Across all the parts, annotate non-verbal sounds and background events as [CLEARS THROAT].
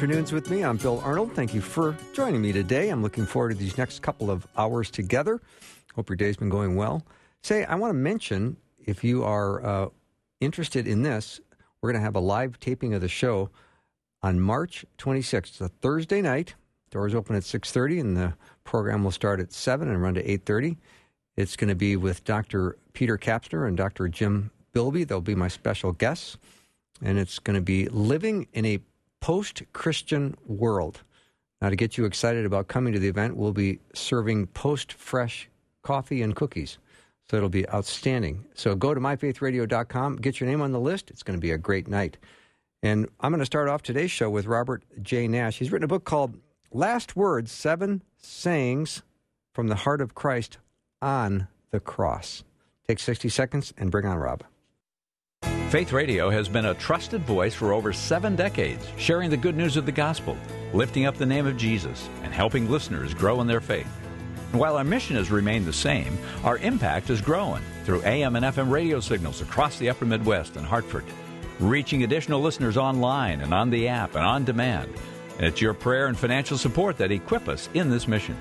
Afternoons with me. I'm Bill Arnold. Thank you for joining me today. I'm looking forward to these next couple of hours together. Hope your day's been going well. Say, I want to mention if you are uh, interested in this, we're going to have a live taping of the show on March 26th. It's a Thursday night. Doors open at 6:30 and the program will start at 7 and run to 8:30. It's going to be with Dr. Peter Kapsner and Dr. Jim Beilby. They'll be my special guests. And it's going to be living in a post Christian world. Now, to get you excited about coming to the event, we'll be serving post fresh coffee and cookies. So it'll be outstanding. So go to myfaithradio.com, get your name on the list. It's going to be a great night. And I'm going to start off today's show with Robert J. Nash. He's written a book called Last Words Seven Sayings from the Heart of Christ on the Cross. Take 60 seconds and bring on Rob. Faith Radio has been a trusted voice for over seven decades, sharing the good news of the gospel, lifting up the name of Jesus, and helping listeners grow in their faith. And while our mission has remained the same, our impact is growing through AM and FM radio signals across the upper Midwest and Hartford, reaching additional listeners online and on the app and on demand. And it's your prayer and financial support that equip us in this mission.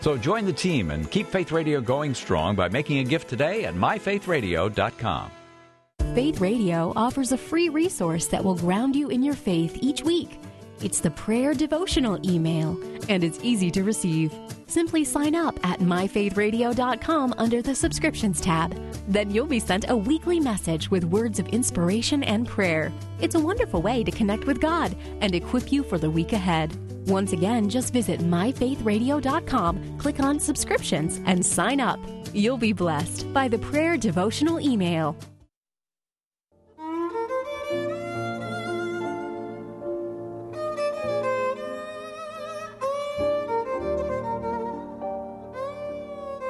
So join the team and keep Faith Radio going strong by making a gift today at myfaithradio.com. Faith Radio offers a free resource that will ground you in your faith each week. It's the prayer devotional email, and it's easy to receive. Simply sign up at myfaithradio.com under the subscriptions tab. Then you'll be sent a weekly message with words of inspiration and prayer. It's a wonderful way to connect with God and equip you for the week ahead. Once again, just visit myfaithradio.com, click on subscriptions, and sign up. You'll be blessed by the prayer devotional email.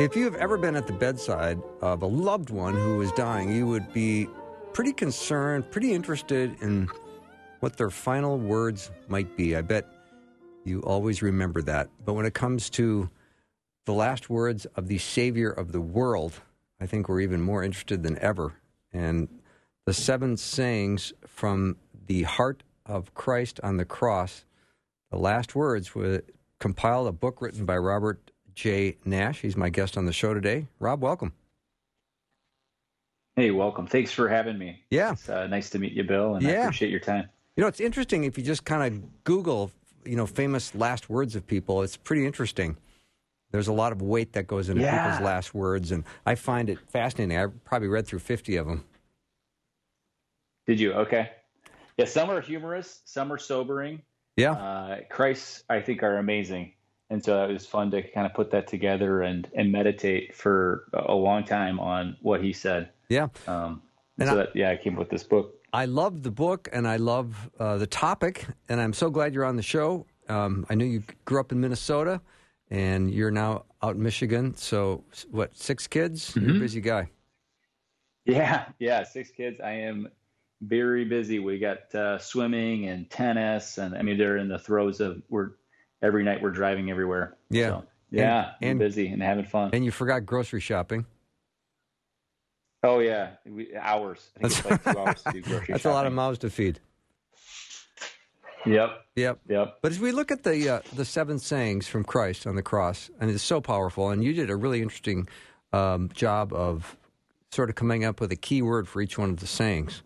If you have ever been at the bedside of a loved one who is dying, you would be pretty concerned, pretty interested in what their final words might be. I bet you always remember that. But when it comes to the last words of the Savior of the world, I think we're even more interested than ever. And the seven sayings from the heart of Christ on the cross, the last words were compiled a book written by Robert J. Nash. He's my guest on the show today. Rob, welcome. Hey, welcome. Thanks for having me. Yeah. It's uh, nice to meet you, Bill, and I Yeah. appreciate your time. You know, it's interesting if you just kind of Google, you know, famous last words of people. It's pretty interesting. There's a lot of weight that goes into Yeah. people's last words, and I find it fascinating. I probably read through 50 of them. Did you? Okay. Yeah, some are humorous, some are sobering. Yeah. Uh, Christ, I think, are amazing. And so it was fun to kind of put that together and, and meditate for a long time on what he said. Yeah. Um, And so I- that, yeah, I came up with this book. I love the book and I love uh, the topic, and I'm so glad you're on the show. Um, I knew you grew up in Minnesota, and you're now out in Michigan. So, what, six kids? You're a busy guy. Yeah, yeah, six kids. I am very busy. We got uh, swimming and tennis, and I mean they're in the throes of we're every night we're driving everywhere. Yeah. So, yeah, And- I'm busy and having fun. And you forgot grocery shopping. oh yeah, we, hours. I like hours to do [LAUGHS] grocery That's a lot of mouths to feed. Yep, Yep. yep. But as we look at the uh, the seven sayings from Christ on the cross, and it's so powerful, and you did a really interesting um, job of sort of coming up with a key word for each one of the sayings.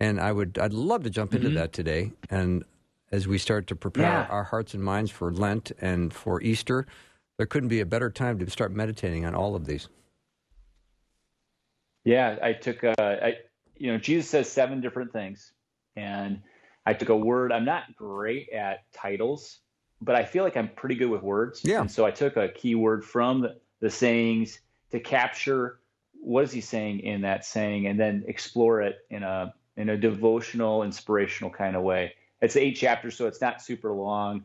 And I would I'd love to jump into that today. And as we start to prepare Yeah. our hearts and minds for Lent and for Easter, there couldn't be a better time to start meditating on all of these. Yeah, I took uh, I you know Jesus says seven different things, and I took a word. I'm not great at titles, but I feel like I'm pretty good with words. Yeah. And so I took a key word from the, the sayings to capture what is he saying in that saying, and then explore it in a in a devotional, inspirational kind of way. It's eight chapters, so it's not super long.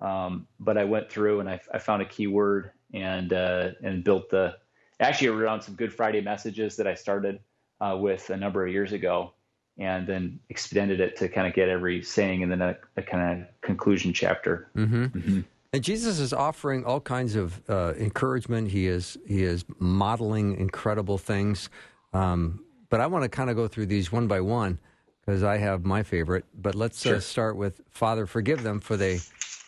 Um, but I went through and I, I found a key word and uh, and built the actually around some Good Friday messages that I started uh, with a number of years ago, and then extended it to kind of get every saying and then a, a kind of conclusion chapter. Mm-hmm. Mm-hmm. And Jesus is offering all kinds of uh, encouragement. He is he is modeling incredible things. Um, but I want to kind of go through these one by one because I have my favorite. But let's uh, sure. uh, start with Father, forgive them for they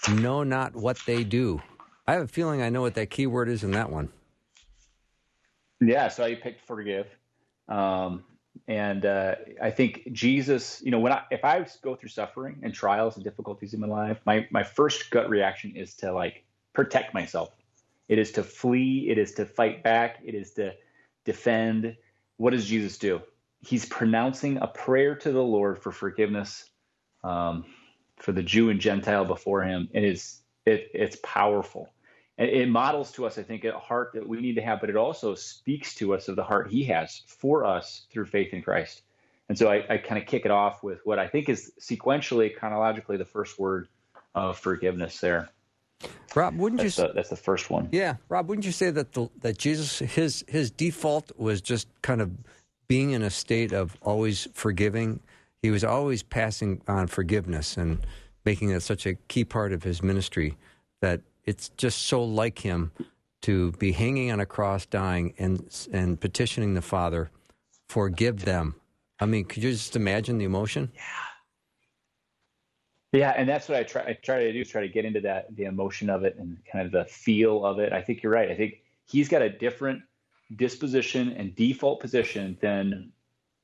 know not what they do. I have a feeling I know what that key word is in that one. Yeah, so I picked forgive. Um, and uh, I think Jesus, you know, when I, if I go through suffering and trials and difficulties in my life, my, my first gut reaction is to like protect myself. It is to flee. It is to fight back. It is to defend what does Jesus do? He's pronouncing a prayer to the Lord for forgiveness um, for the Jew and Gentile before him. It is it, it's powerful. And it models to us, I think, a heart that we need to have, but it also speaks to us of the heart He has for us through faith in Christ. And so I, I kind of kick it off with what I think is sequentially, chronologically, the first word of forgiveness there. Rob, wouldn't that's you? The, that's the first one. Yeah, Rob, wouldn't you say that the, that Jesus his his default was just kind of being in a state of always forgiving. He was always passing on forgiveness and making it such a key part of his ministry that it's just so like him to be hanging on a cross, dying, and and petitioning the Father, forgive them. I mean, could you just imagine the emotion? Yeah. Yeah, and that's what I try. I try to do is try to get into that the emotion of it and kind of the feel of it. I think you're right. I think he's got a different disposition and default position than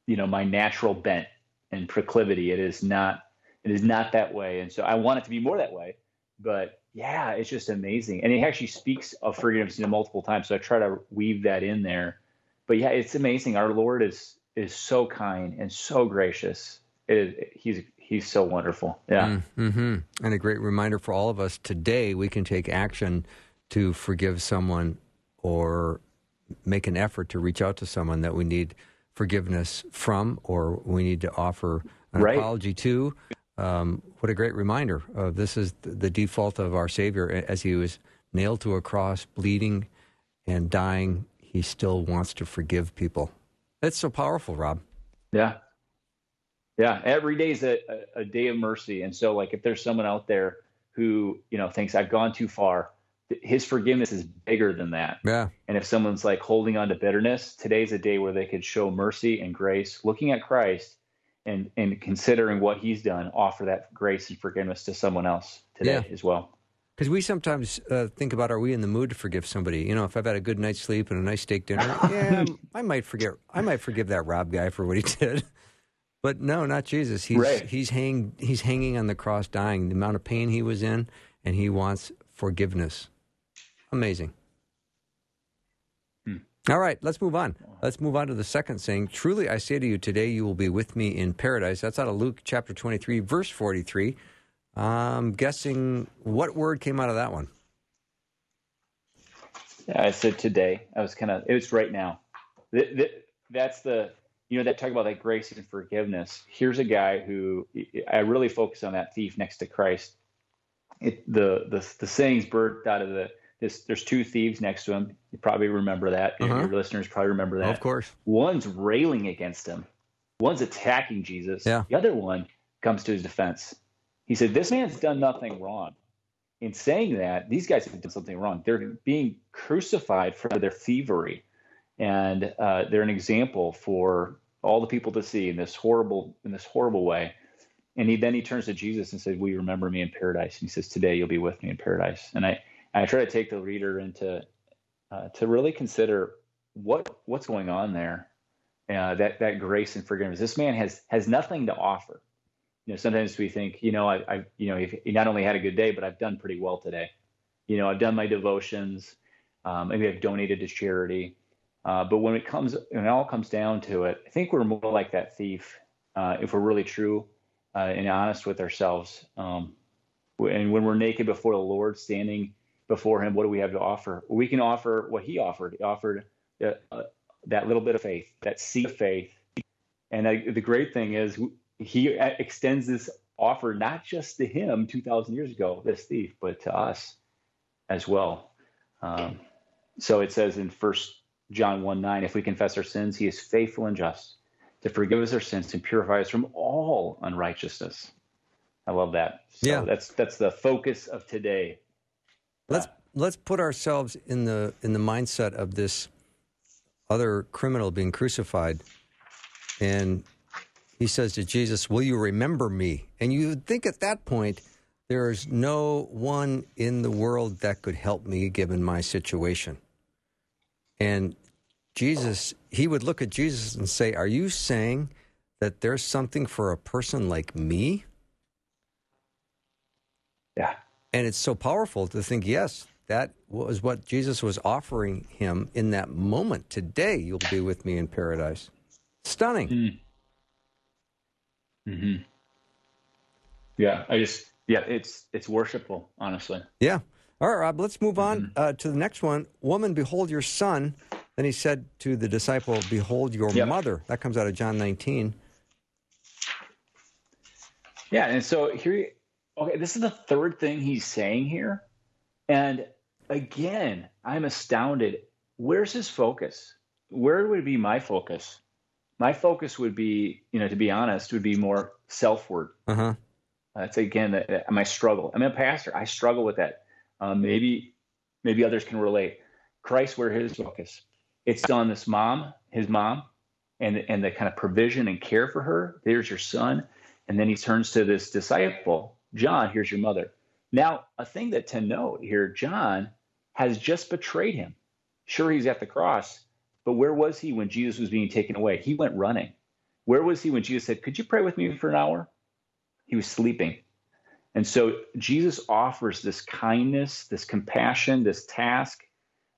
you know my natural bent and proclivity. It is not. It is not that way, and so I want it to be more that way. But yeah, it's just amazing, and it actually speaks of forgiveness multiple times. So I try to weave that in there. But yeah, it's amazing. Our Lord is is so kind and so gracious. He's he's so wonderful. Yeah. Mm-hmm. And a great reminder for all of us today, we can take action to forgive someone or make an effort to reach out to someone that we need forgiveness from or we need to offer an right. apology to. Um, what a great reminder of this is the default of our Savior as he was nailed to a cross, bleeding and dying. He still wants to forgive people. That's so powerful, Rob. Yeah, yeah, every day is a, a, day of mercy. And so, like, if there's someone out there who, you know, thinks I've gone too far, his forgiveness is bigger than that. Yeah. And if someone's like holding on to bitterness, today's a day where they could show mercy and grace, looking at Christ and, and considering what he's done, offer that grace and forgiveness to someone else today yeah. as well. Because we sometimes uh, think about, are we in the mood to forgive somebody? You know, if I've had a good night's sleep and a nice steak dinner, [LAUGHS] yeah, I might forget. I might forgive that Rob guy for what he [LAUGHS] did. But no, not Jesus. He's right. he's hang he's hanging on the cross, dying. The amount of pain he was in, and he wants forgiveness. Amazing. Hmm. All right, let's move on. Let's move on to the second saying. Truly, I say to you, today you will be with me in paradise. That's out of Luke chapter twenty-three, verse forty-three. I'm guessing what word came out of that one. Yeah, I said today. I was kind of. It was right now. That's the you know that talk about like grace and forgiveness here's a guy who i really focus on that thief next to christ it, the the the sayings birthed out of the this there's two thieves next to him you probably remember that uh-huh. your listeners probably remember that of course one's railing against him one's attacking jesus yeah. the other one comes to his defense he said this man's done nothing wrong in saying that these guys have done something wrong they're being crucified for their thievery and uh, they're an example for all the people to see in this horrible in this horrible way. And he then he turns to Jesus and says, "Will you remember me in paradise?" And he says, "Today you'll be with me in paradise." And I I try to take the reader into uh, to really consider what what's going on there. Uh, that that grace and forgiveness. This man has has nothing to offer. You know, sometimes we think, you know, I, I you know, he not only had a good day, but I've done pretty well today. You know, I've done my devotions. Um, maybe I've donated to charity. Uh, but when it comes, when it all comes down to it, I think we're more like that thief uh, if we're really true uh, and honest with ourselves. Um, and when we're naked before the Lord, standing before Him, what do we have to offer? We can offer what He offered. He offered a, that little bit of faith, that seed of faith. And I, the great thing is, he extends this offer not just to him 2,000 years ago, this thief, but to us as well. Um, so it says in First John 1 9, if we confess our sins, he is faithful and just to forgive us our sins and purify us from all unrighteousness. I love that. So yeah. that's that's the focus of today. Let's let's put ourselves in the in the mindset of this other criminal being crucified and he says to Jesus, Will you remember me? And you think at that point, there's no one in the world that could help me given my situation. And Jesus, he would look at Jesus and say, Are you saying that there's something for a person like me? Yeah. And it's so powerful to think, yes, that was what Jesus was offering him in that moment. Today, you'll be with me in paradise. Stunning. Mm. Mm-hmm. Yeah, I just yeah, it's it's worshipful, honestly. Yeah. All right, Rob. Let's move on mm-hmm. uh, to the next one. Woman, behold your son. Then he said to the disciple, "Behold your yep. mother." That comes out of John 19. Yeah, and so here, okay, this is the third thing he's saying here, and again, I'm astounded. Where's his focus? Where would be my focus? my focus would be, you know, to be honest, would be more selfward. Uh-huh. That's again my struggle. I'm a pastor. I struggle with that. Um, maybe, maybe others can relate. Christ, where his focus? It's on this mom, his mom, and and the kind of provision and care for her. There's your son, and then he turns to this disciple, John. Here's your mother. Now, a thing that to note here, John has just betrayed him. Sure, he's at the cross, but where was he when Jesus was being taken away? He went running. Where was he when Jesus said, Could you pray with me for an hour? He was sleeping. And so Jesus offers this kindness, this compassion, this task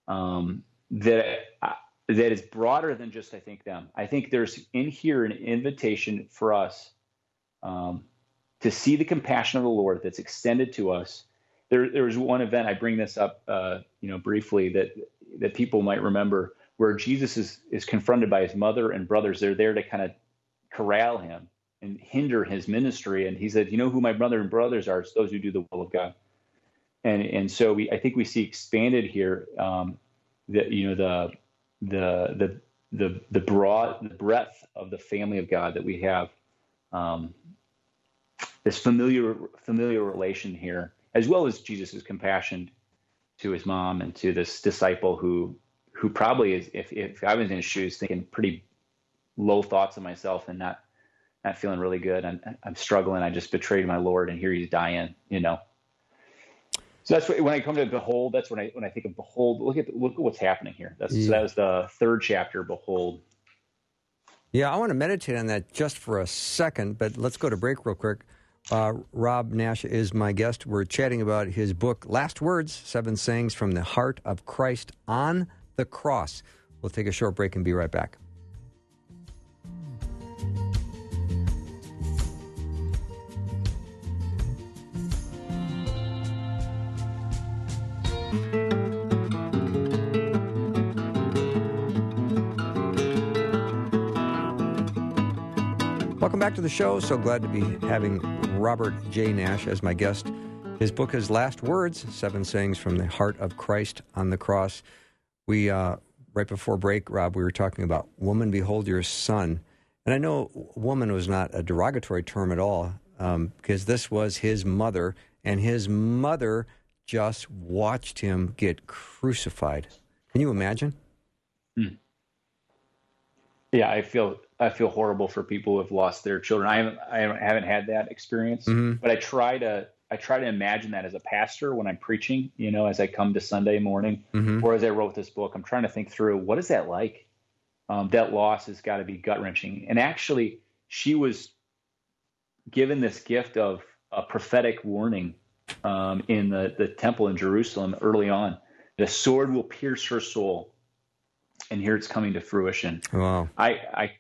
um, that uh, that is broader than just I think them. I think there's in here an invitation for us um, to see the compassion of the Lord that's extended to us. There, there was one event I bring this up, uh, you know, briefly that that people might remember where Jesus is, is confronted by his mother and brothers. They're there to kind of corral him and hinder his ministry. And he said, You know who my brother and brothers are? It's those who do the will of God. And and so we I think we see expanded here um, that you know the the the the the broad the breadth of the family of God that we have. Um, this familiar familiar relation here, as well as Jesus' compassion to his mom and to this disciple who who probably is, if, if I was in his shoes, thinking pretty low thoughts of myself and not not feeling really good. I'm I'm struggling. I just betrayed my Lord, and here he's dying. You know. So that's what, when I come to behold. That's when I when I think of behold. Look at look at what's happening here. That's yeah. so that was the third chapter. Behold. Yeah, I want to meditate on that just for a second, but let's go to break real quick. Uh, Rob Nash is my guest. We're chatting about his book, Last Words Seven Sayings from the Heart of Christ on the cross. We'll take a short break and be right back. Welcome back to the show. So glad to be having Robert J. Nash as my guest. His book is Last Words Seven Sayings from the Heart of Christ on the Cross. We uh, right before break, Rob, we were talking about "Woman, behold your son," and I know "woman" was not a derogatory term at all um, because this was his mother, and his mother just watched him get crucified. Can you imagine? Hmm. Yeah, I feel I feel horrible for people who have lost their children. I haven't I haven't had that experience, mm-hmm. but I try to I try to imagine that as a pastor when I'm preaching, you know, as I come to Sunday morning mm-hmm. or as I wrote this book, I'm trying to think through what is that like? Um, that loss has got to be gut wrenching. And actually, she was given this gift of a prophetic warning um, in the, the temple in Jerusalem early on. The sword will pierce her soul. And here it's coming to fruition. Wow. I, I,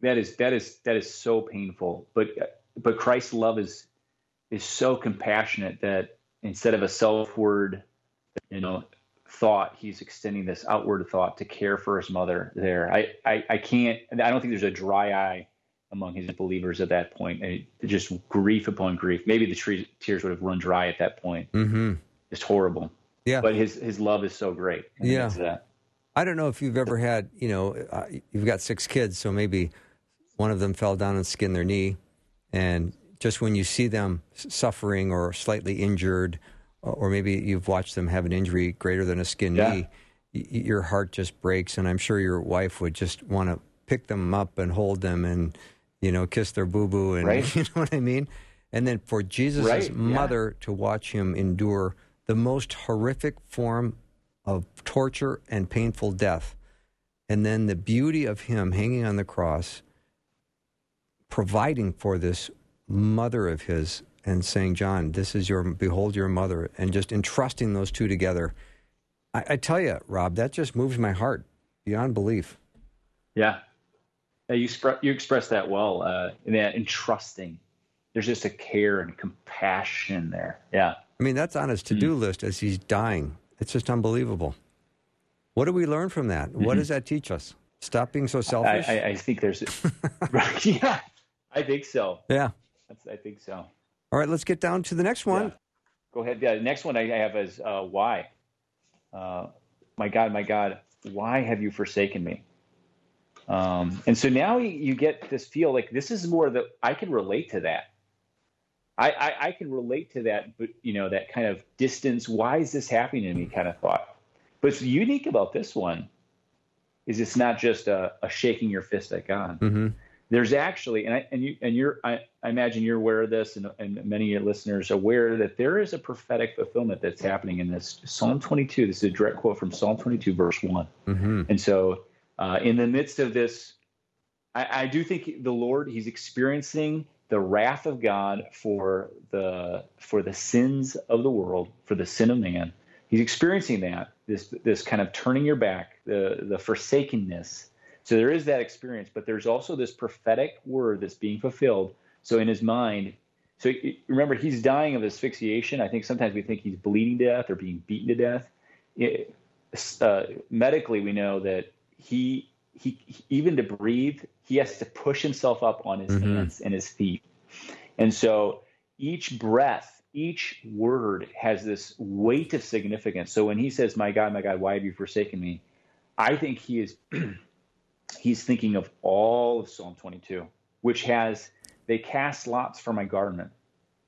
that is, that is, that is so painful. But, but Christ's love is, is so compassionate that instead of a self-word, you know, thought he's extending this outward thought to care for his mother there. I, I, I can't, I don't think there's a dry eye among his believers at that point. And just grief upon grief. Maybe the tears would have run dry at that point. Mm-hmm. It's horrible. Yeah. But his, his love is so great. Yeah. I don't know if you've ever had, you know, uh, you've got six kids, so maybe one of them fell down and skinned their knee. And just when you see them suffering or slightly injured, or- or maybe you've watched them have an injury greater than a skinned Yeah. knee, your heart just breaks. And I'm sure your wife would just want to pick them up and hold them and, you know, kiss their boo boo. And Right. [LAUGHS] you know what I mean? And then for Jesus' Right, yeah. mother to watch him endure the most horrific form of torture and painful death. And then the beauty of him hanging on the cross, providing for this mother of his and saying, John, this is your, behold your mother, and just entrusting those two together. I, I tell you, Rob, that just moves my heart beyond belief. Yeah. You, spre- you expressed that well, uh, in that entrusting. There's just a care and compassion there. Yeah. I mean, that's on his to do list as he's dying. It's just unbelievable. What do we learn from that? What does that teach us? Stop being so I, selfish? I, I think there's, right, [LAUGHS] [LAUGHS] yeah, I think so. yeah. That's, I think so. All right, let's get down to the next one. Yeah. Go ahead. Yeah, the next one I have is uh, why. Uh, my God, my God, why have you forsaken me? Um, and so now you, you get this feel like this is more that I can relate to that. I, I, I can relate to that, but you know that kind of distance. Why is this happening to me? Kind of thought. But what's unique about this one is it's not just a, a shaking your fist at God Mm-hmm. there's actually, and I, and you and you're, I, I imagine you're aware of this, and, and many of your listeners are aware that there is a prophetic fulfillment that's happening in this Psalm 22. This is a direct quote from Psalm 22, verse one. Mm-hmm. And so, uh, in the midst of this, I, I do think the Lord, He's experiencing the wrath of God for the for the sins of the world, for the sin of man. He's experiencing that this this kind of turning your back, the the forsakenness. So there is that experience, but there's also this prophetic word that's being fulfilled. So in his mind, so remember he's dying of asphyxiation. I think sometimes we think he's bleeding to death or being beaten to death. It, uh, medically, we know that he, he even to breathe, he has to push himself up on his Mhm. hands and his feet, and so each breath, each word has this weight of significance. So when he says, "My God, my God, why have you forsaken me?" I think he is [CLEARS THROAT] he's thinking of all of Psalm 22, which has they cast lots for my garment.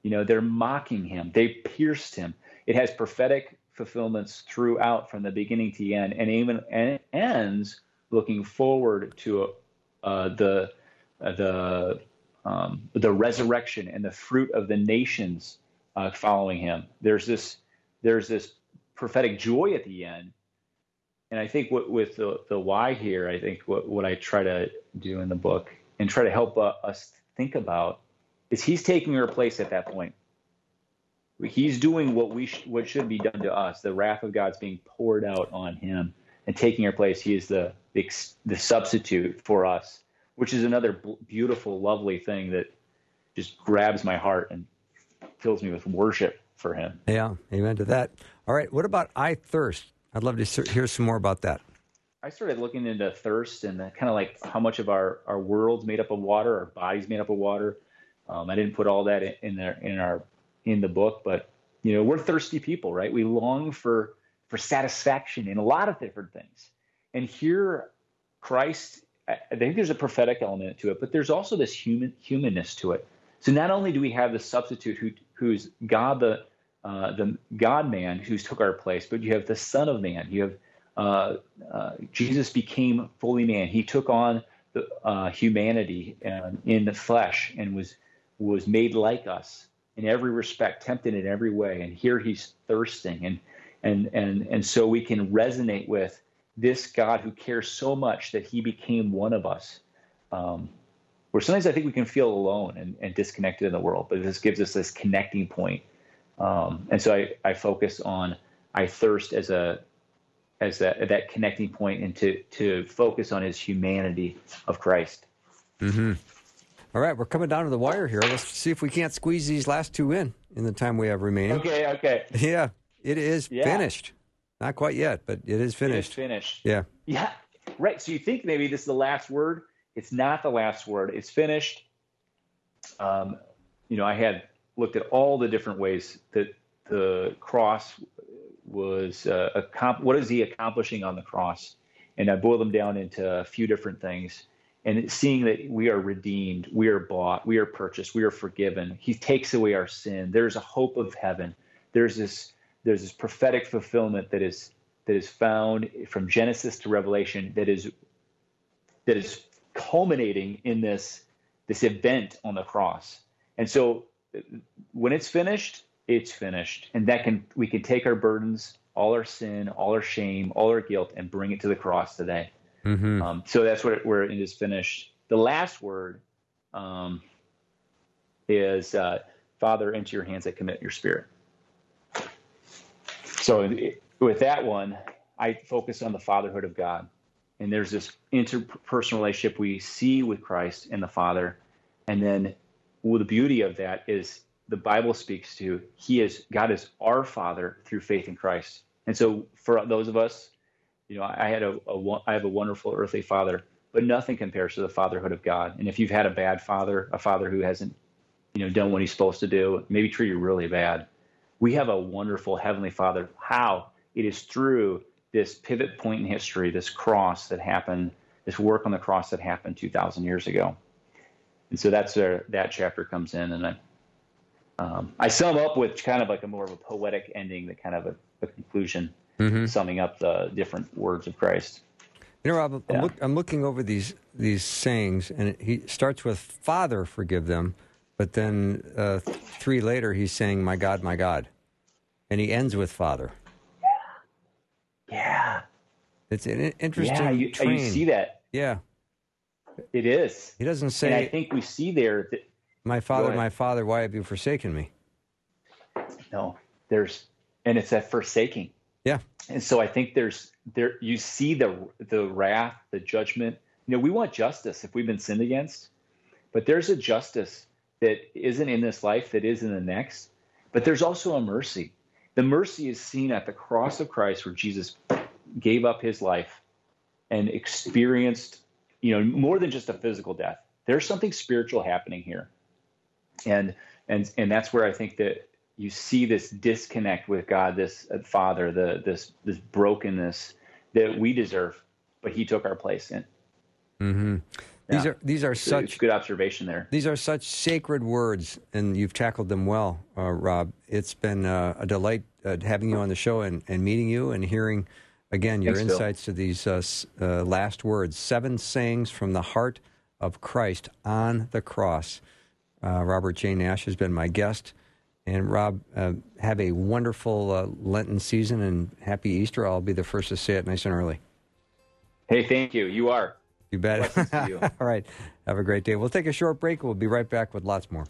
You know, they're mocking him. They pierced him. It has prophetic fulfillments throughout from the beginning to the end, and even and ends looking forward to uh, the uh, the um, the resurrection and the fruit of the nations uh, following him. There's this there's this prophetic joy at the end, and I think what, with the the why here, I think what what I try to do in the book and try to help uh, us think about is he's taking our place at that point. He's doing what we sh- what should be done to us. The wrath of God's being poured out on him and taking our place. He is the the, the substitute for us, which is another b- beautiful, lovely thing that just grabs my heart and fills me with worship for him. Yeah, amen to that. All right, what about I thirst? I'd love to hear some more about that. I started looking into thirst and kind of like how much of our, our world's made up of water, our bodies made up of water. Um, I didn't put all that in, in there in our in the book, but you know we're thirsty people, right? We long for for satisfaction in a lot of different things. And here, Christ, I think there's a prophetic element to it, but there's also this human humanness to it. So not only do we have the substitute who who's God the uh, the God man who's took our place, but you have the Son of Man. You have uh, uh, Jesus became fully man. He took on the uh, humanity um, in the flesh and was was made like us in every respect, tempted in every way. And here he's thirsting, and and and and so we can resonate with this God who cares so much that he became one of us. Um, where sometimes I think we can feel alone and, and disconnected in the world, but this gives us this connecting point. Um, and so I, I focus on I thirst as a as that that connecting point and to to focus on his humanity of Christ. All right, we're coming down to the wire here. Let's see if we can't squeeze these last two in in the time we have remaining. Okay, okay. [LAUGHS] Yeah, it is Yeah. finished. Not quite yet, but it is finished. It is finished. Yeah. Yeah. Right. So you think maybe this is the last word. It's not the last word. It's finished. Um, you know, I had looked at all the different ways that the cross was uh, what is he accomplishing on the cross, and I boiled them down into a few different things. And seeing that we are redeemed, we are bought, we are purchased, we are forgiven. He takes away our sin. There's a hope of heaven. There's this there's this prophetic fulfillment that is that is found from Genesis to Revelation that is that is culminating in this this event on the cross. And so when it's finished, it's finished. And that can we can take our burdens, all our sin, all our shame, all our guilt, and bring it to the cross today. Mm-hmm. Um, so that's what where it is finished. The last word um, is uh, Father, into your hands I commit your spirit. So with that one, I focus on the fatherhood of God. And there's this interpersonal relationship we see with Christ and the Father. And then well, the beauty of that is the Bible speaks to He is God is our Father through faith in Christ. And so for those of us, you know, I had a, a I have a wonderful earthly father, but nothing compares to the fatherhood of God. And if you've had a bad father, a father who hasn't, you know, done what he's supposed to do, maybe treat you really bad, we have a wonderful heavenly Father. How? It is through this pivot point in history, this cross that happened, this work on the cross that happened 2,000 years ago. And so that's where that chapter comes in. And I, um, I sum up with kind of like a more of a poetic ending, the kind of a, a conclusion, mm-hmm. summing up the different words of Christ. You know, Rob, I'm, yeah. look, I'm looking over these these sayings, and he starts with "Father, forgive them," but then uh, three later he's saying, "My God, my God," and he ends with "Father." Yeah. Yeah. It's an interesting. Yeah, you, you see that. Yeah. It is. He doesn't say. And I think we see there that. My father, my father, why have you forsaken me? No, there's, and it's that forsaking. Yeah. And so I think there's there you see the the wrath, the judgment. You know, we want justice if we've been sinned against, but there's a justice that isn't in this life that is in the next. But there's also a mercy. The mercy is seen at the cross of Christ where Jesus gave up his life and experienced, you know, more than just a physical death. There's something spiritual happening here. And and and that's where I think that you see this disconnect with God, this Father, the this this brokenness that we deserve, but He took our place in. Mm-hmm. These yeah. are these are it's such good observation there. These are such sacred words, and you've tackled them well, uh, Rob. It's been uh, a delight uh, having you on the show and, and meeting you and hearing again your Thanks, insights Bill. to these uh, uh, last words, seven sayings from the heart of Christ on the cross. Uh, Robert J. Nash has been my guest, and Rob, have a wonderful Lenten season and happy Easter. I'll be the first to say it nice and early. Hey, thank you. You are. You bet. You. [LAUGHS] All right. Have a great day. We'll take a short break. We'll be right back with lots more.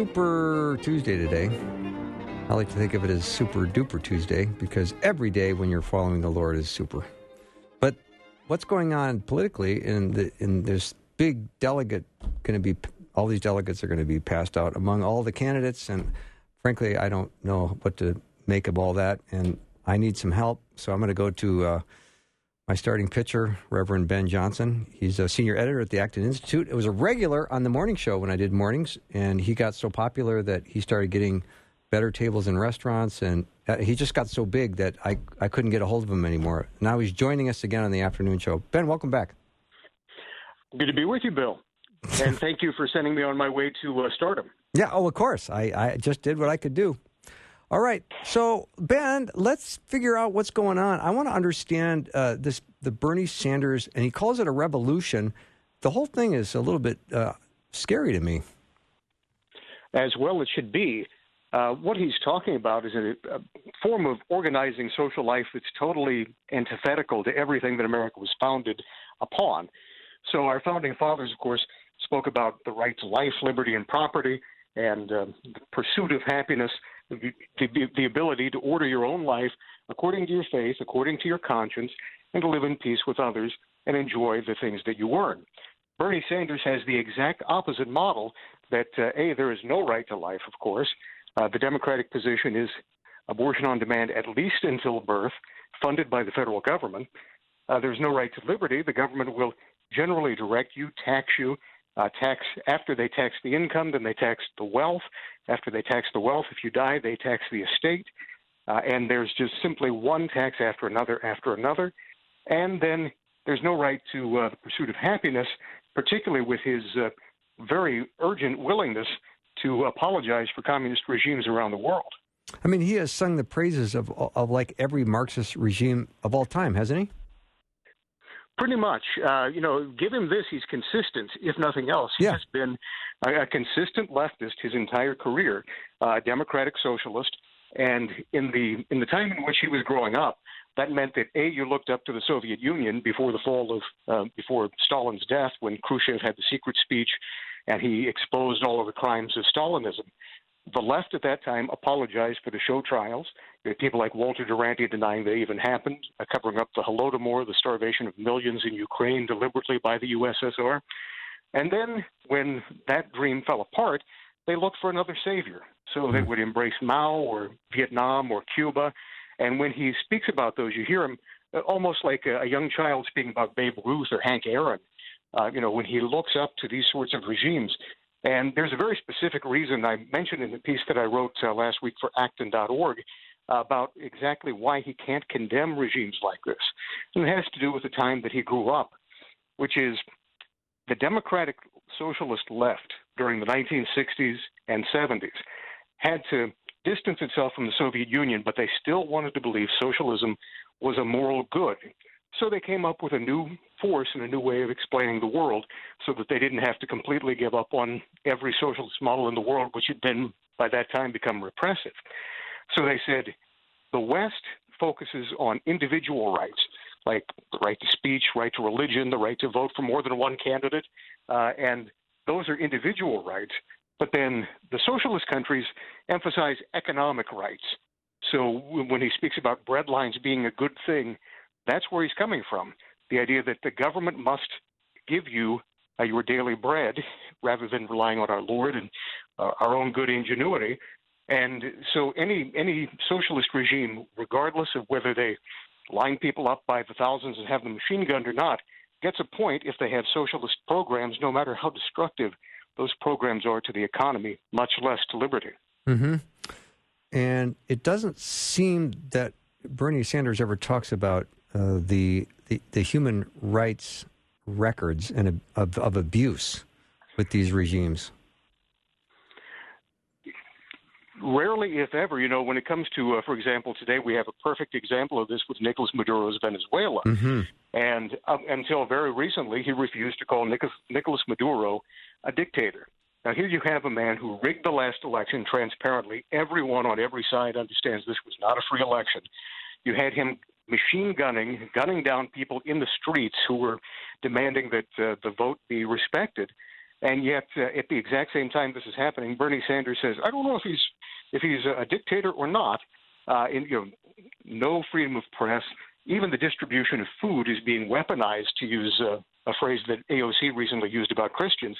Super Tuesday today. I like to think of it as Super Duper Tuesday because every day when you're following the Lord is super. But what's going on politically in the big delegate going to be all these delegates are going to be passed out among all the candidates and frankly I don't know what to make of all that and I need some help so I'm going to go to uh, my starting pitcher, Reverend Ben Johnson. He's a senior editor at the Acton Institute. It was a regular on the morning show when I did mornings, and he got so popular that he started getting better tables in restaurants, and uh, he just got so big that I, I couldn't get a hold of him anymore. Now he's joining us again on the afternoon show. Ben, welcome back. Good to be with you, Bill. [LAUGHS] and thank you for sending me on my way to uh, stardom. Yeah, oh, of course. I, I just did what I could do. All right. So, Ben, let's figure out what's going on. I want to understand uh, this the Bernie Sanders, and he calls it a revolution. The whole thing is a little bit uh, scary to me. As well, it should be. Uh, what he's talking about is a, a, form of organizing social life that's totally antithetical to everything that America was founded upon. So, our founding fathers, of course, spoke about the right to life, liberty, and property, and uh, the pursuit of happiness, the, the, ability to order your own life according to your faith, according to your conscience, and to live in peace with others and enjoy the things that you earn. Bernie Sanders has the exact opposite model that, uh, A, there is no right to life, of course. Uh, the Democratic position is abortion on demand at least until birth, funded by the federal government. Uh, there's no right to liberty. The government will generally direct you, tax you, uh, tax after they tax the income, then they tax the wealth. After they tax the wealth, if you die, they tax the estate. Uh, and there's just simply one tax after another after another. And then there's no right to uh, the pursuit of happiness, particularly with his uh, very urgent willingness to apologize for communist regimes around the world. I mean, he has sung the praises of of like every Marxist regime of all time, hasn't he? Pretty much. Uh, you know, give him this, he's consistent, if nothing else. He yeah. has been a, a, consistent leftist his entire career, uh, a democratic socialist. And in the in the time in which he was growing up, that meant that a you looked up to the Soviet Union before the fall of uh, before Stalin's death, when Khrushchev had the secret speech, and he exposed all of the crimes of Stalinism. The left at that time apologized for the show trials. You had people like Walter Duranty denying they even happened, uh, covering up the Holodomor, the starvation of millions in Ukraine deliberately by the USSR. And then when that dream fell apart, they looked for another savior. So they hmm. would embrace Mao or Vietnam or Cuba. And when he speaks about those, you hear him uh, almost like a, a young child speaking about Babe Ruth or Hank Aaron. Uh, you know, when he looks up to these sorts of regimes. And there's a very specific reason I mentioned in the piece that I wrote uh, last week for Acton.org about exactly why he can't condemn regimes like this. And it has to do with the time that he grew up, which is the Democratic Socialist left during the 1960s and 70s had to distance itself from the Soviet Union, but they still wanted to believe socialism was a moral good. So they came up with a new force and a new way of explaining the world so that they didn't have to completely give up on every socialist model in the world, which had been by that time become repressive. So they said the West focuses on individual rights, like the right to speech, right to religion, the right to vote for more than one candidate, uh, and those are individual rights. But then the socialist countries emphasize economic rights. So when he speaks about breadlines being a good thing, that's where he's coming from. The idea that the government must give you uh, your daily bread rather than relying on our Lord and uh, our own good ingenuity. And so any any socialist regime, regardless of whether they line people up by the thousands and have them machine gunned or not, gets a point if they have socialist programs, no matter how destructive those programs are to the economy, much less to liberty. Mm-hmm. And it doesn't seem that Bernie Sanders ever talks about uh, the, the, the human rights records and of, of abuse with these regimes. Rarely, if ever, you know, when it comes to, uh, for example, today we have a perfect example of this with Nicolas Maduro's Venezuela. Mm-hmm. And uh, until very recently, he refused to call Nicolas Maduro a dictator. Now, here you have a man who rigged the last election transparently. Everyone on every side understands this was not a free election. You had him machine gunning, gunning down people in the streets who were demanding that uh, the vote be respected. And yet, uh, at the exact same time this is happening, Bernie Sanders says, "I don't know if he's if he's a dictator or not." Uh, in, you know, no freedom of press. Even the distribution of food is being weaponized, to use uh, a phrase that AOC recently used about Christians,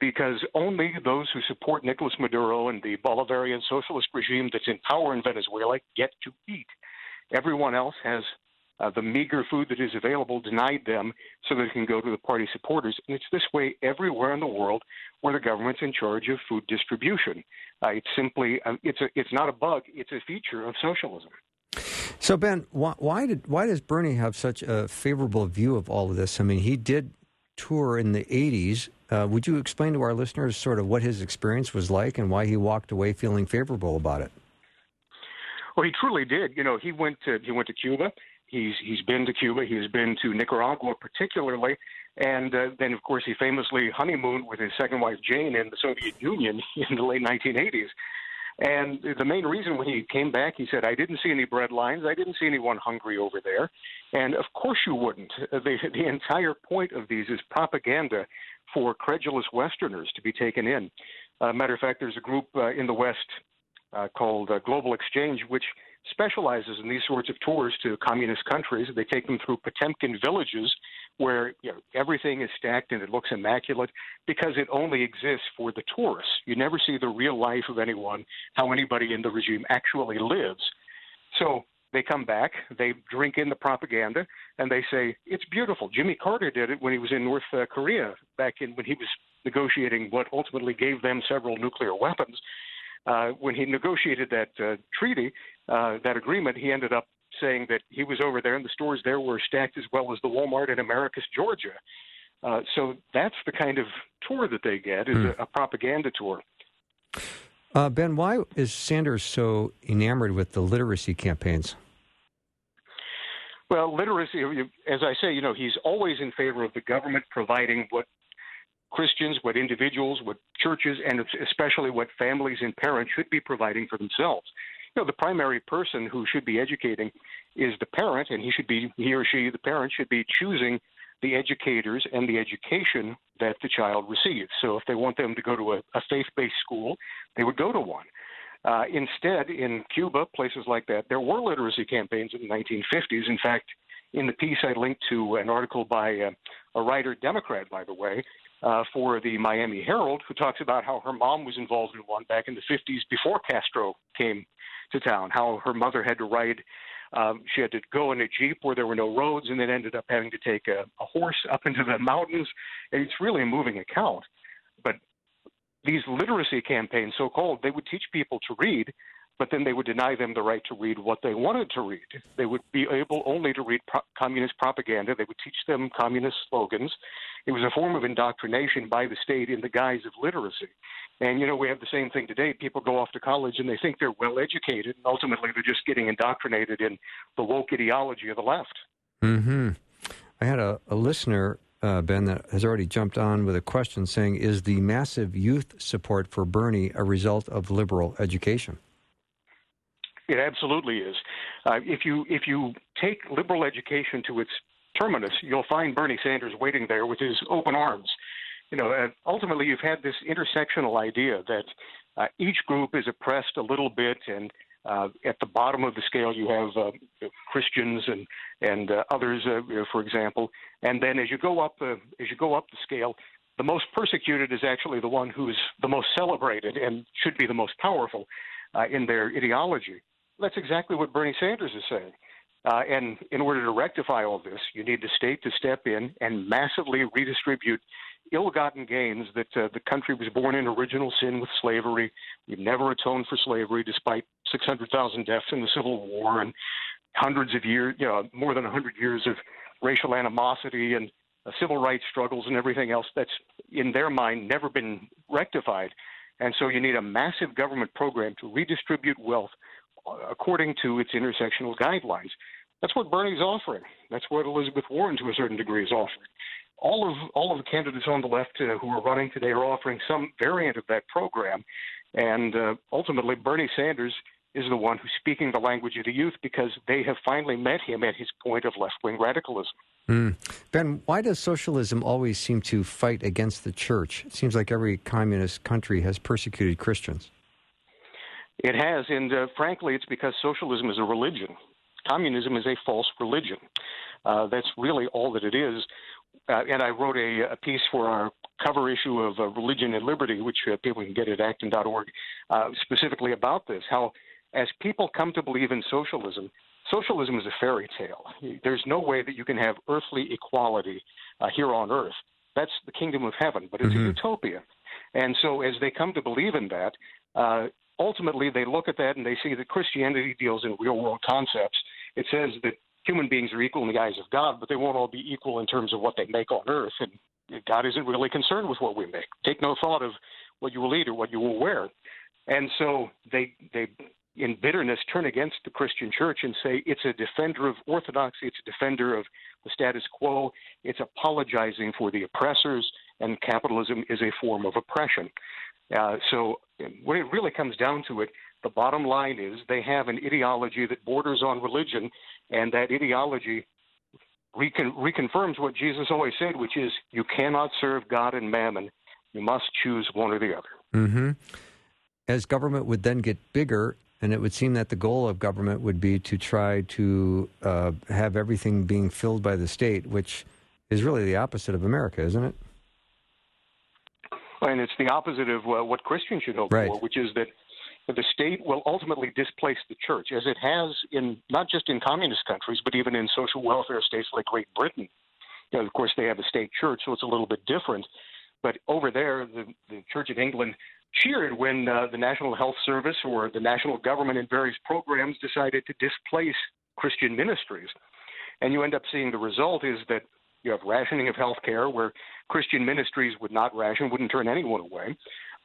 because only those who support Nicolas Maduro and the Bolivarian socialist regime that's in power in Venezuela get to eat. Everyone else has uh, the meager food that is available denied them so that it can go to the party supporters. And it's this way everywhere in the world where the government's in charge of food distribution. Uh, it's simply uh, it's a it's not a bug; it's a feature of socialism. So Ben, why, why did why does Bernie have such a favorable view of all of this? I mean, he did tour in the '80s. Uh, would you explain to our listeners sort of what his experience was like and why he walked away feeling favorable about it? Well, he truly did. You know, he went to he went to Cuba. He's he's been to Cuba. He's been to Nicaragua, particularly, and uh, then of course he famously honeymooned with his second wife Jane in the Soviet Union [LAUGHS] in the late 1980s. And the main reason when he came back, he said, I didn't see any bread lines. I didn't see anyone hungry over there. And of course you wouldn't. [LAUGHS] The, the entire point of these is propaganda for credulous Westerners to be taken in. Uh, matter of fact, there's a group uh, in the West uh, called uh, Global Exchange, which specializes in these sorts of tours to communist countries. They take them through Potemkin villages where you know, everything is stacked and it looks immaculate because it only exists for the tourists. You never see the real life of anyone, how anybody in the regime actually lives. So they come back, they drink in the propaganda, and they say it's beautiful. Jimmy Carter did it when he was in North uh, Korea back in when he was negotiating what ultimately gave them several nuclear weapons. Uh, when he negotiated that uh, treaty, uh, that agreement, he ended up saying that he was over there and the stores there were stacked as well as the Walmart in Americus, Georgia. Uh, so that's the kind of tour that they get is mm. a, a, propaganda tour. Uh, ben, why is Sanders so enamored with the literacy campaigns? Well, literacy, as I say, you know, he's always in favor of the government providing what Christians, what individuals, what churches, and especially what families and parents should be providing for themselves you know, the primary person who should be educating is the parent, and he should be he or she, the parent, should be choosing the educators and the education that the child receives. So if they want them to go to a, a faith-based school, they would go to one. Uh, instead, in Cuba, places like that, there were literacy campaigns in the 1950s. In fact, in the piece, I linked to an article by uh, a writer, Democrat, by the way, uh, for the Miami Herald, who talks about how her mom was involved in one back in the 50s before Castro came to town, how her mother had to ride. Um, she had to go in a jeep where there were no roads, and then ended up having to take a, a horse up into the mountains. And it's really a moving account. But these literacy campaigns, so called, they would teach people to read, but then they would deny them the right to read what they wanted to read. They would be able only to read pro- communist propaganda. They would teach them communist slogans. It was a form of indoctrination by the state in the guise of literacy. And, you know, we have the same thing today. People go off to college and they think they're well educated, and ultimately they're just getting indoctrinated in the woke ideology of the left. Hmm. I had a, a listener, uh, Ben, that has already jumped on with a question saying, "Is the massive youth support for Bernie a result of liberal education?" It absolutely is. Uh, if you if you take liberal education to its terminus, you'll find Bernie Sanders waiting there with his open arms you know, uh, ultimately you've had this intersectional idea that uh, each group is oppressed a little bit, and uh, at the bottom of the scale you have uh, Christians and and uh, others, uh, for example, and then as you go up uh, as you go up the scale, the most persecuted is actually the one who's the most celebrated and should be the most powerful uh, in their ideology. That's exactly what Bernie Sanders is saying. Uh, and in order to rectify all this, you need the state to step in and massively redistribute ill-gotten gains that uh, the country was born in original sin with slavery. We've never atoned for slavery, despite 600,000 deaths in the Civil War and hundreds of years, you know, more than 100 years of racial animosity and uh, civil rights struggles and everything else that's in their mind never been rectified. And so you need a massive government program to redistribute wealth according to its intersectional guidelines. That's what Bernie's offering. That's what Elizabeth Warren, to a certain degree, is offering all of all of the candidates on the left uh, who are running today are offering some variant of that program, and uh, ultimately Bernie Sanders is the one who's speaking the language of the youth because they have finally met him at his point of left wing radicalism. Mm. Ben, why does socialism always seem to fight against the church? It seems like every communist country has persecuted Christians. It has, and uh, frankly, it's because socialism is a religion. Communism is a false religion. Uh, that's really all that it is uh, and I wrote a, a, piece for our cover issue of uh, Religion and Liberty, which uh, people can get at acton.org, uh, specifically about this. How, as people come to believe in socialism, socialism is a fairy tale. There's no way that you can have earthly equality uh, here on earth. That's the kingdom of heaven, but it's mm-hmm. a utopia. And so, as they come to believe in that, uh, ultimately they look at that and they see that Christianity deals in real world concepts. It says that human beings are equal in the eyes of God, but they won't all be equal in terms of what they make on earth. And God isn't really concerned with what we make. Take no thought of what you will eat or what you will wear. And so they they in bitterness turn against the Christian church and say it's a defender of orthodoxy, it's a defender of the status quo, it's apologizing for the oppressors, and capitalism is a form of oppression. Uh, so when it really comes down to it, the bottom line is they have an ideology that borders on religion, and that ideology recon- reconfirms what Jesus always said, which is you cannot serve God and mammon. You must choose one or the other. Mm-hmm. As government would then get bigger, and it would seem that the goal of government would be to try to uh, have everything being filled by the state, which is really the opposite of America, isn't it? And it's the opposite of uh, what Christians should hope right. for, which is that the state will ultimately displace the church, as it has in not just in communist countries, but even in social welfare states like Great Britain. You know, of course, they have a state church, so it's a little bit different. But over there, the, the Church of England cheered when uh, the National Health Service or the national government in various programs decided to displace Christian ministries. And you end up seeing the result is that you have rationing of health care where Christian ministries would not ration, wouldn't turn anyone away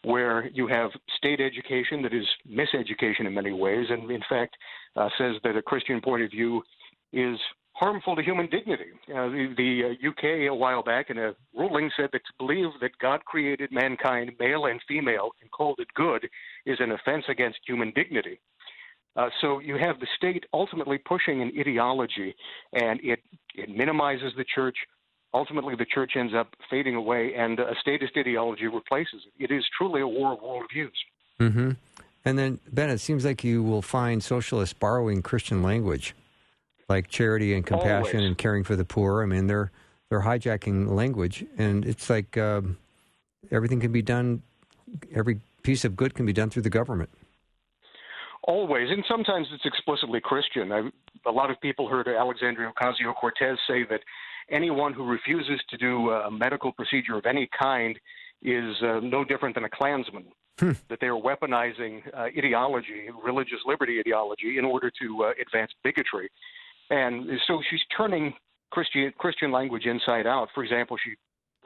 where you have state education that is miseducation in many ways, and in fact uh, says that a Christian point of view is harmful to human dignity. Uh, the, the uh, UK a while back in a ruling said that to believe that God created mankind male and female and called it good is an offense against human dignity. Uh, so you have the state ultimately pushing an ideology, and it it minimizes the church, ultimately the church ends up fading away and a statist ideology replaces it. It is truly a war of worldviews. Mm-hmm. And then, Ben, it seems like you will find socialists borrowing Christian language, like charity and compassion Always. and caring for the poor. I mean, they're they're hijacking language, and it's like um, everything can be done. Every piece of good can be done through the government. Always, and sometimes it's explicitly Christian. I, a lot of people heard Alexandria Ocasio Cortez say that anyone who refuses to do a medical procedure of any kind is uh, no different than a Klansman. Hmm. That they are weaponizing uh, ideology, religious liberty ideology, in order to uh, advance bigotry. And so she's turning Christian, Christian language inside out. For example, she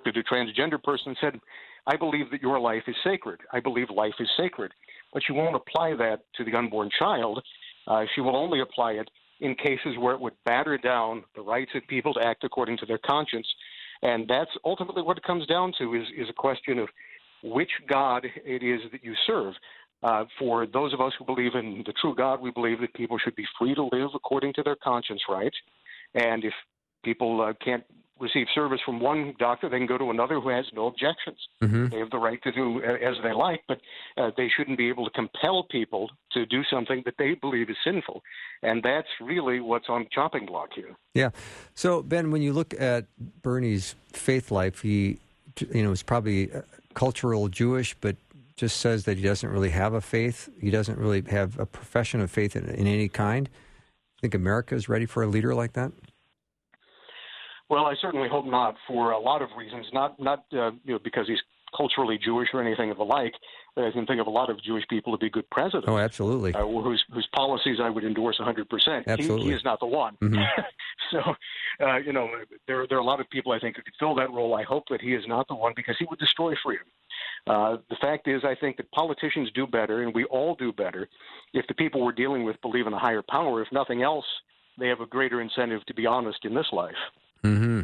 to the transgender person said, I believe that your life is sacred. I believe life is sacred. But she won't apply that to the unborn child. Uh, she will only apply it in cases where it would batter down the rights of people to act according to their conscience. And that's ultimately what it comes down to is, is a question of which God it is that you serve. Uh, for those of us who believe in the true God, we believe that people should be free to live according to their conscience rights. And if people uh, can't receive service from one doctor, they can go to another who has no objections. Mm-hmm. They have the right to do as they like, but uh, they shouldn't be able to compel people to do something that they believe is sinful. And that's really what's on the chopping block here. Yeah. So Ben, when you look at Bernie's faith life, he, you know, is probably uh, cultural Jewish, but just says that he doesn't really have a faith. He doesn't really have a profession of faith in, in any kind. Think America is ready for a leader like that? Well, I certainly hope not, for a lot of reasons. Not not uh, you know because he's culturally Jewish or anything of the like. But I can think of a lot of Jewish people to be good presidents. Oh, absolutely. Uh, whose whose policies I would endorse 100. percent Absolutely. He, he is not the one. Mhm. [LAUGHS] so, uh, you know, there there are a lot of people I think who could fill that role. I hope that he is not the one because he would destroy freedom. Uh, the fact is, I think that politicians do better, and we all do better, if the people we're dealing with believe in a higher power. If nothing else, they have a greater incentive to be honest in this life. Mm-hmm.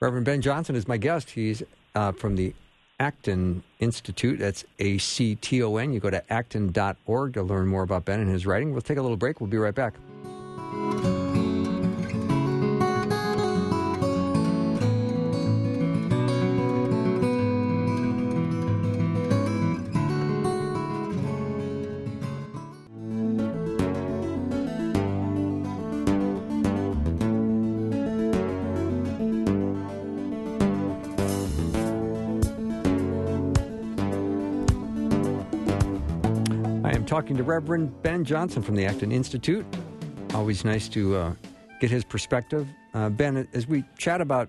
Reverend Ben Johnson is my guest. He's uh, from the Acton Institute. That's A C T O N. You go to acton.org to learn more about Ben and his writing. We'll take a little break. We'll be right back. Talking to Reverend Ben Johnson from the Acton Institute. Always nice to uh, get his perspective. Uh, ben, as we chat about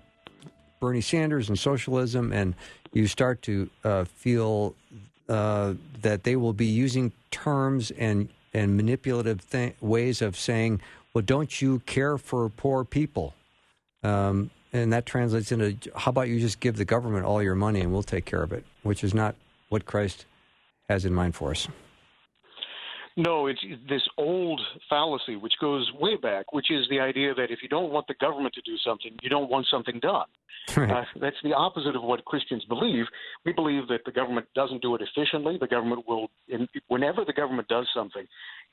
Bernie Sanders and socialism, and you start to uh, feel uh, that they will be using terms and and manipulative th- ways of saying, "Well, don't you care for poor people?" Um, and that translates into, "How about you just give the government all your money and we'll take care of it?" Which is not what Christ has in mind for us. No, it's this old fallacy which goes way back, which is the idea that if you don't want the government to do something, you don't want something done. [LAUGHS] Uh, that's the opposite of what Christians believe. We believe that the government doesn't do it efficiently. The government will, in, whenever the government does something,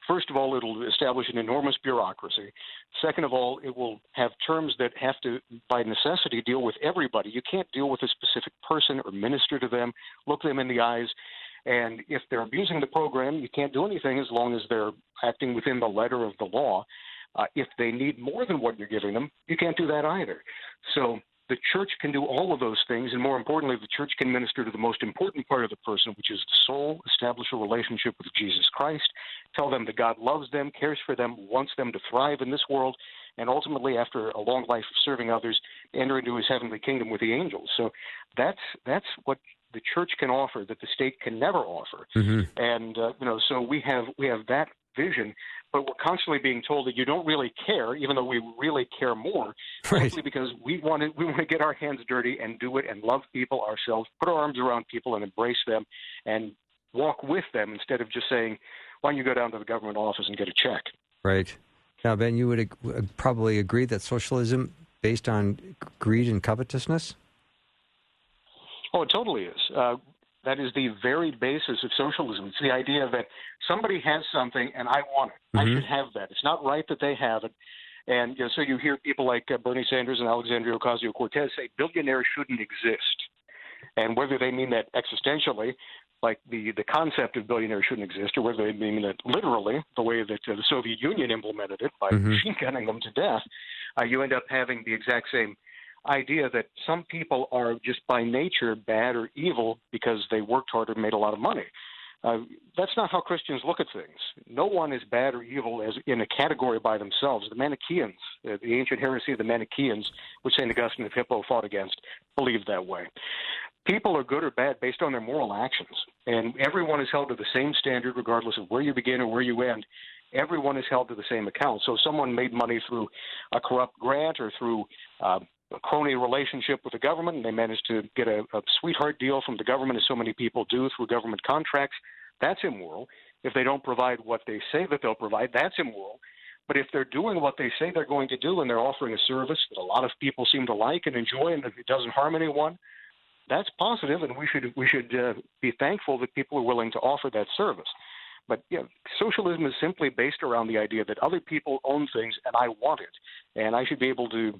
first of all, it'll establish an enormous bureaucracy. Second of all, it will have terms that have to, by necessity, deal with everybody. You can't deal with a specific person or minister to them, look them in the eyes. And if they're abusing the program, you can't do anything as long as they're acting within the letter of the law. Uh, if they need more than what you're giving them, you can't do that either. So the church can do all of those things, and more importantly, the church can minister to the most important part of the person, which is the soul, establish a relationship with Jesus Christ, tell them that God loves them, cares for them, wants them to thrive in this world, and ultimately, after a long life of serving others, enter into His heavenly kingdom with the angels. So that's that's what the church can offer that the state can never offer. Mm-hmm. And uh, you know, so we have we have that vision, but we're constantly being told that you don't really care, even though we really care more, [LAUGHS] right. because we want to we want to get our hands dirty and do it and love people ourselves, put our arms around people and embrace them, and walk with them instead of just saying, "Why don't you go down to the government office and get a check?" Right. Now, Ben, you would ag- probably agree that socialism based on greed and covetousness. Oh, it totally is. Uh, that is the very basis of socialism. It's the idea that somebody has something and I want it. Mm-hmm. I should have that. It's not right that they have it. And you know, so you hear people like uh, Bernie Sanders and Alexandria Ocasio Cortez say billionaires shouldn't exist. And whether they mean that existentially, like the, the concept of billionaires shouldn't exist, or whether they mean that literally, the way that uh, the Soviet Union implemented it by mm-hmm. machine [LAUGHS] gunning them to death, uh, you end up having the exact same idea that some people are just by nature bad or evil because they worked hard and made a lot of money. Uh, that's not how Christians look at things. No one is bad or evil as in a category by themselves. The Manichaeans, uh, the ancient heresy of the Manichaeans, which St. Augustine of Hippo fought against, believed that way. People are good or bad based on their moral actions, and everyone is held to the same standard regardless of where you begin or where you end. Everyone is held to the same account. So, someone made money through a corrupt grant or through uh, a crony relationship with the government, and they managed to get a, a sweetheart deal from the government, as so many people do through government contracts. That's immoral. If they don't provide what they say that they'll provide, that's immoral. But if they're doing what they say they're going to do and they're offering a service that a lot of people seem to like and enjoy, and it doesn't harm anyone, that's positive, and we should we should uh, be thankful that people are willing to offer that service. But know, socialism is simply based around the idea that other people own things and I want it, and I should be able to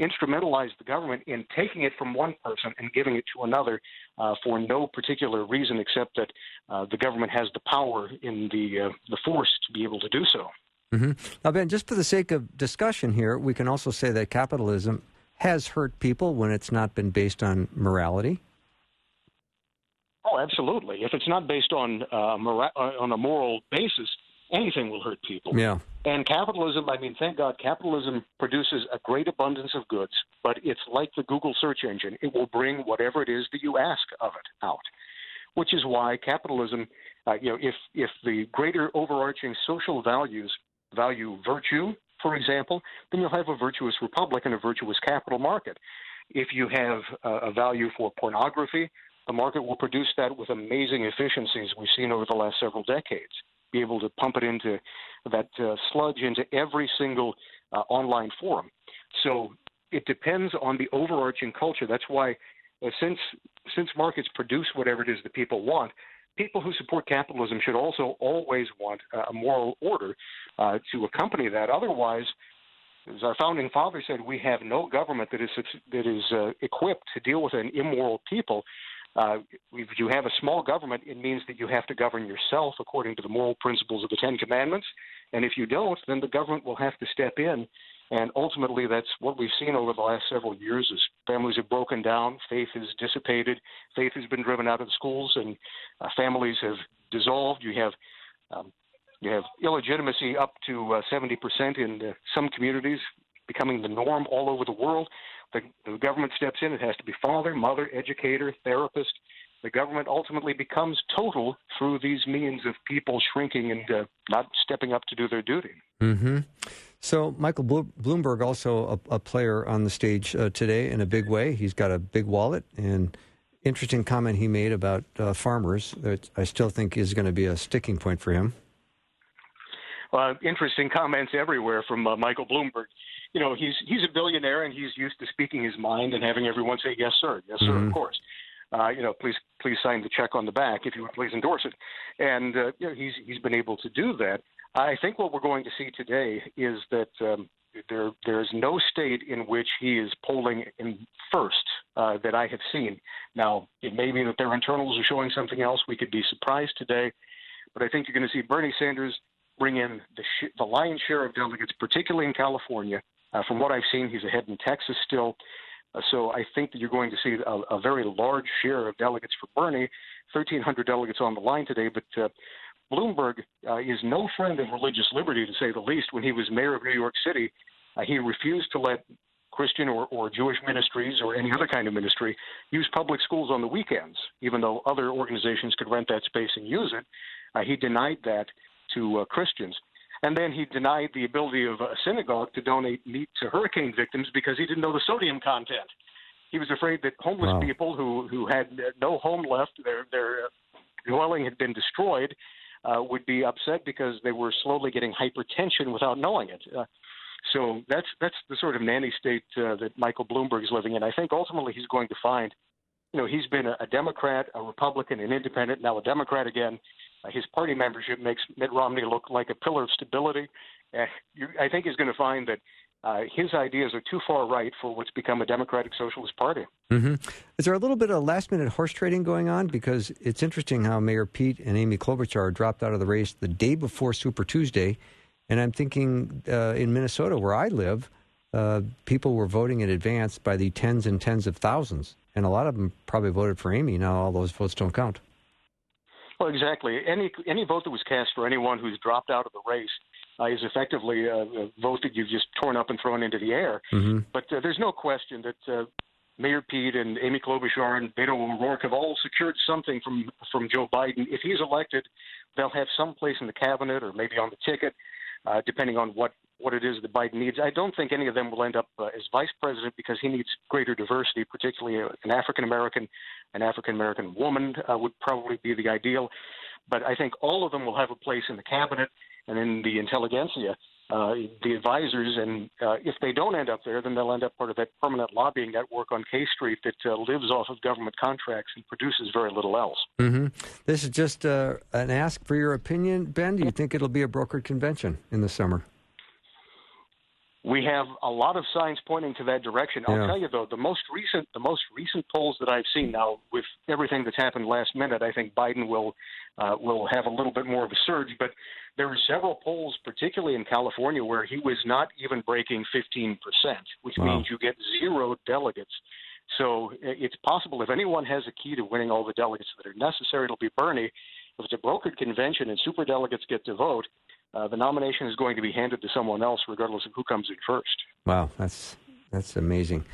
instrumentalize the government in taking it from one person and giving it to another uh, for no particular reason except that uh, the government has the power in the uh, the force to be able to do so. Mm-hmm. Now, Ben, just for the sake of discussion here, we can also say that capitalism has hurt people when it's not been based on morality. Oh, absolutely. If it's not based on uh, mora- uh, on a moral basis, anything will hurt people. Yeah. And capitalism, I mean, thank God, capitalism produces a great abundance of goods, but it's like the Google search engine. It will bring whatever it is that you ask of it out, which is why capitalism, uh, you know, if, if the greater overarching social values value virtue, for example, then you'll have a virtuous republic and a virtuous capital market. If you have a value for pornography, the market will produce that with amazing efficiencies we've seen over the last several decades be able to pump it into that uh, sludge into every single uh, online forum. So it depends on the overarching culture. That's why, uh, since since markets produce whatever it is that people want, people who support capitalism should also always want a moral order uh, to accompany that. Otherwise, as our founding father said, we have no government that is that is uh, equipped to deal with an immoral people. Uh, if you have a small government, it means that you have to govern yourself according to the moral principles of the Ten Commandments. And if you don't, then the government will have to step in. And ultimately, that's what we've seen over the last several years: is families have broken down, faith has dissipated, faith has been driven out of the schools, and uh, families have dissolved. You have um, you have illegitimacy up to uh, 70% in uh, some communities, becoming the norm all over the world. The, the government steps in. It has to be father, mother, educator, therapist. The government ultimately becomes total through these means of people shrinking and uh, not stepping up to do their duty. Mm-hmm. So, Michael Bloomberg, also a, a, player on the stage uh, today in a big way. He's got a big wallet, and interesting comment he made about uh, farmers that I still think is going to be a sticking point for him. uh, interesting comments everywhere from uh, Michael Bloomberg. You know, he's he's a billionaire and he's used to speaking his mind and having everyone say yes, sir, yes, sir, Mhm. of course. Uh, you know, please please sign the check on the back if you would please endorse it. And uh, you know, he's he's been able to do that. I think what we're going to see today is that um, there there is no state in which he is polling in first uh, that I have seen. Now, it may be that their internals are showing something else. We could be surprised today, but I think you're going to see Bernie Sanders bring in the sh- the lion's share of delegates, particularly in California. Uh, from what I've seen, he's ahead in Texas still. Uh, so I think that you're going to see a, a very large share of delegates for Bernie. 1,300 delegates on the line today, but uh, Bloomberg uh, is no friend of religious liberty, to say the least. When he was mayor of New York City, uh, he refused to let Christian or, or Jewish ministries or any other kind of ministry use public schools on the weekends, even though other organizations could rent that space and use it. Uh, he denied that to uh, Christians. And then he denied the ability of a synagogue to donate meat to hurricane victims because he didn't know the sodium content. He was afraid that homeless Wow. people who who had no home left, their their dwelling had been destroyed, uh, would be upset because they were slowly getting hypertension without knowing it. Uh, so that's that's the sort of nanny state uh, that Michael Bloomberg is living in. I think ultimately he's going to find, you know, he's been a, a Democrat, a Republican, an Independent, now a Democrat again. His party membership makes Mitt Romney look like a pillar of stability. Uh, you, I think he's going to find that uh, his ideas are too far right for what's become a Democratic Socialist Party. hmm Is there a little bit of last minute horse trading going on? Because it's interesting how Mayor Pete and Amy Klobuchar dropped out of the race the day before Super Tuesday. And I'm thinking uh, in Minnesota, where I live, uh, people were voting in advance by the tens and tens of thousands. And a lot of them probably voted for Amy. Now all those votes don't count. Well, exactly. Any any vote that was cast for anyone who's dropped out of the race uh, is effectively a, a vote that you've just torn up and thrown into the air. hmm But uh, there's no question that uh, Mayor Pete and Amy Klobuchar and Beto O'Rourke have all secured something from from Joe Biden. If he's elected, they'll have some place in the cabinet or maybe on the ticket, uh, depending on what what it is that Biden needs. I don't think any of them will end up uh, as vice president because he needs greater diversity, particularly an African American, an African American woman uh, would probably be the ideal. But I think all of them will have a place in the cabinet and in the intelligentsia uh, the advisors, and uh, if they don't end up there, then they'll end up part of that permanent lobbying network on K Street that uh, lives off of government contracts and produces very little else. hmm This is just uh, an ask for your opinion, Ben. Do you think it'll be a brokered convention in the summer? We have a lot of signs pointing to that direction. I'll Yeah. tell you though, the most recent the most recent polls that I've seen now, with everything that's happened last minute, I think Biden will uh, will have a little bit more of a surge. But there were several polls, particularly in California, where he was not even breaking 15 percent, which Wow. means you get zero delegates. So it's possible if anyone has a key to winning all the delegates that are necessary, it'll be Bernie. If it's a brokered convention and super delegates get to vote, uh, the nomination is going to be handed to someone else, regardless of who comes in first. Wow, that's that's amazing.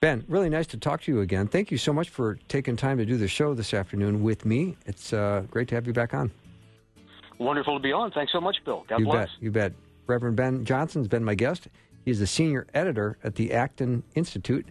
Ben, really nice to talk to you again. Thank you so much for taking time to do the show this afternoon with me. It's uh, great to have you back on. Wonderful to be on. Thanks so much, Bill. God you bless. bet. You bet. Reverend Ben Johnson's been my guest. He's the senior editor at the Acton Institute.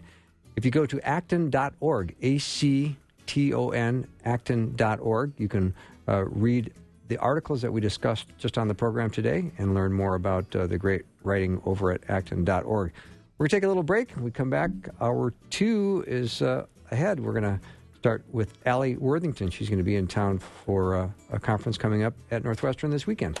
If you go to acton.org, A C T O N, acton.org, you can uh, read the articles that we discussed just on the program today and learn more about uh, the great writing over at acton.org. We're going to take a little break. When we come back, hour two is uh, ahead. We're going to start with Allie Worthington. She's going to be in town for uh, a conference coming up at Northwestern this weekend.